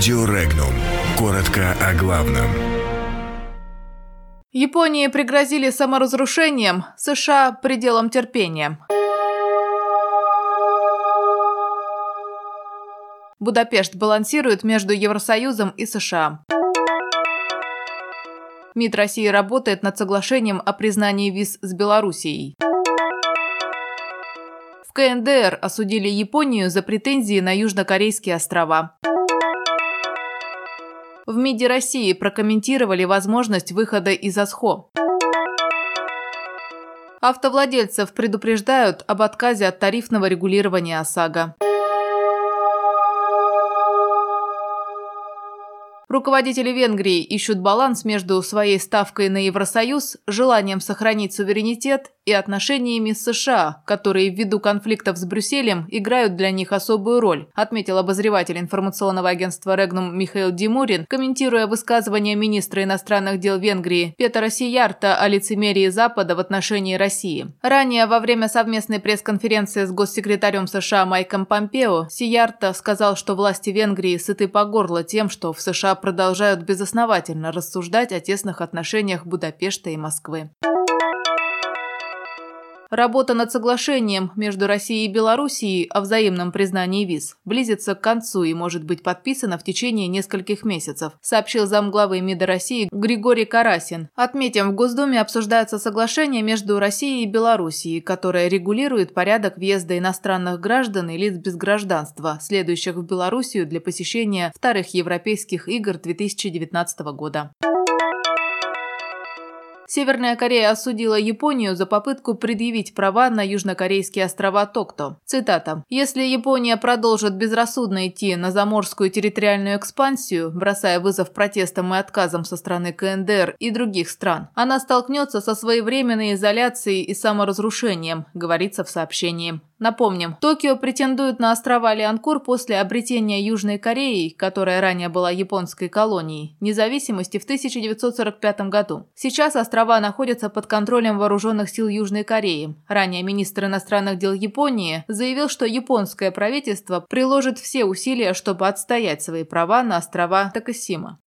Радио Регнум. Коротко о главном. Японии пригрозили саморазрушением, США – пределом терпения. Будапешт балансирует между Евросоюзом и США. МИД России работает над соглашением о признании виз с Белоруссией. В КНДР осудили Японию за претензии на южнокорейские острова. В МИДе России прокомментировали возможность выхода из ОСХО. Автовладельцев предупреждают об отказе от тарифного регулирования ОСАГО. Руководители Венгрии ищут баланс между своей ставкой на Евросоюз, желанием сохранить суверенитет и отношениями с США, которые ввиду конфликтов с Брюсселем играют для них особую роль, отметил обозреватель информационного агентства Регнум Михаил Димурин, комментируя высказывание министра иностранных дел Венгрии Петра Сиярта о лицемерии Запада в отношении России. Ранее, во время совместной пресс-конференции с госсекретарем США Майком Помпео, Сиярта сказал, что власти Венгрии сыты по горло тем, что в США продолжают безосновательно рассуждать о тесных отношениях Будапешта и Москвы. Работа над соглашением между Россией и Белоруссией о взаимном признании виз близится к концу и может быть подписана в течение нескольких месяцев, сообщил замглавы МИДа России Григорий Карасин. Отметим, в Госдуме обсуждается соглашение между Россией и Белоруссией, которое регулирует порядок въезда иностранных граждан и лиц без гражданства, следующих в Белоруссию для посещения вторых европейских игр 2019 года. Северная Корея осудила Японию за попытку предъявить права на южнокорейские острова Токто. Цитата. «Если Япония продолжит безрассудно идти на заморскую территориальную экспансию, бросая вызов протестам и отказам со стороны КНДР и других стран, она столкнется со своевременной изоляцией и саморазрушением», говорится в сообщении. Напомним, Токио претендует на острова Лианкур после обретения Южной Кореи, которая ранее была японской колонией, независимости в 1945 году. Сейчас острова находятся под контролем вооруженных сил Южной Кореи. Ранее министр иностранных дел Японии заявил, что японское правительство приложит все усилия, чтобы отстоять свои права на острова Такасима.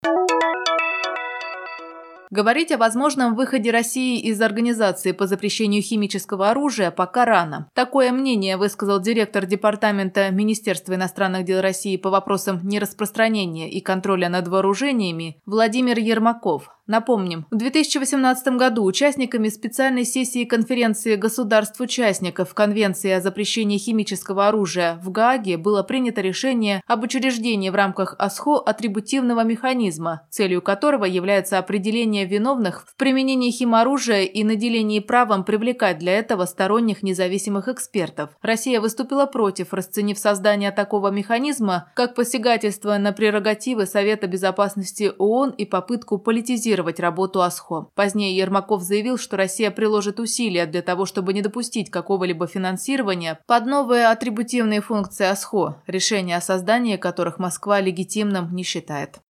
Говорить о возможном выходе России из Организации по запрещению химического оружия пока рано. Такое мнение высказал директор Департамента Министерства иностранных дел России по вопросам нераспространения и контроля над вооружениями Владимир Ермаков. Напомним, в 2018 году участниками специальной сессии конференции государств-участников Конвенции о запрещении химического оружия в Гааге было принято решение об учреждении в рамках ОСХО атрибутивного механизма, целью которого является определение виновных в применении химоружия и наделении правом привлекать для этого сторонних независимых экспертов. Россия выступила против, расценив создание такого механизма как посягательство на прерогативы Совета безопасности ООН и попытку политизировать финансировать работу ОСХО. Позднее Ермаков заявил, что Россия приложит усилия для того, чтобы не допустить какого-либо финансирования под новые атрибутивные функции ОСХО, решение о создании которых Москва легитимным не считает.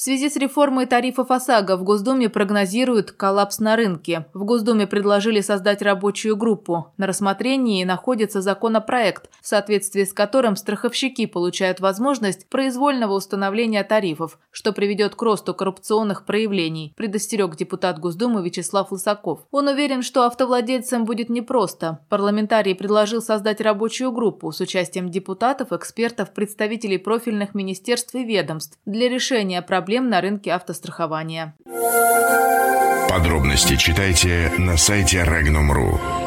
В связи с реформой тарифов ОСАГО в Госдуме прогнозируют коллапс на рынке. В Госдуме предложили создать рабочую группу. На рассмотрении находится законопроект, в соответствии с которым страховщики получают возможность произвольного установления тарифов, что приведет к росту коррупционных проявлений, предостерег депутат Госдумы Вячеслав Лысаков. Он уверен, что автовладельцам будет непросто. Парламентарий предложил создать рабочую группу с участием депутатов, экспертов, представителей профильных министерств и ведомств для решения проблем проблем на рынке автострахования. Подробности читайте на сайте Regnum.ru.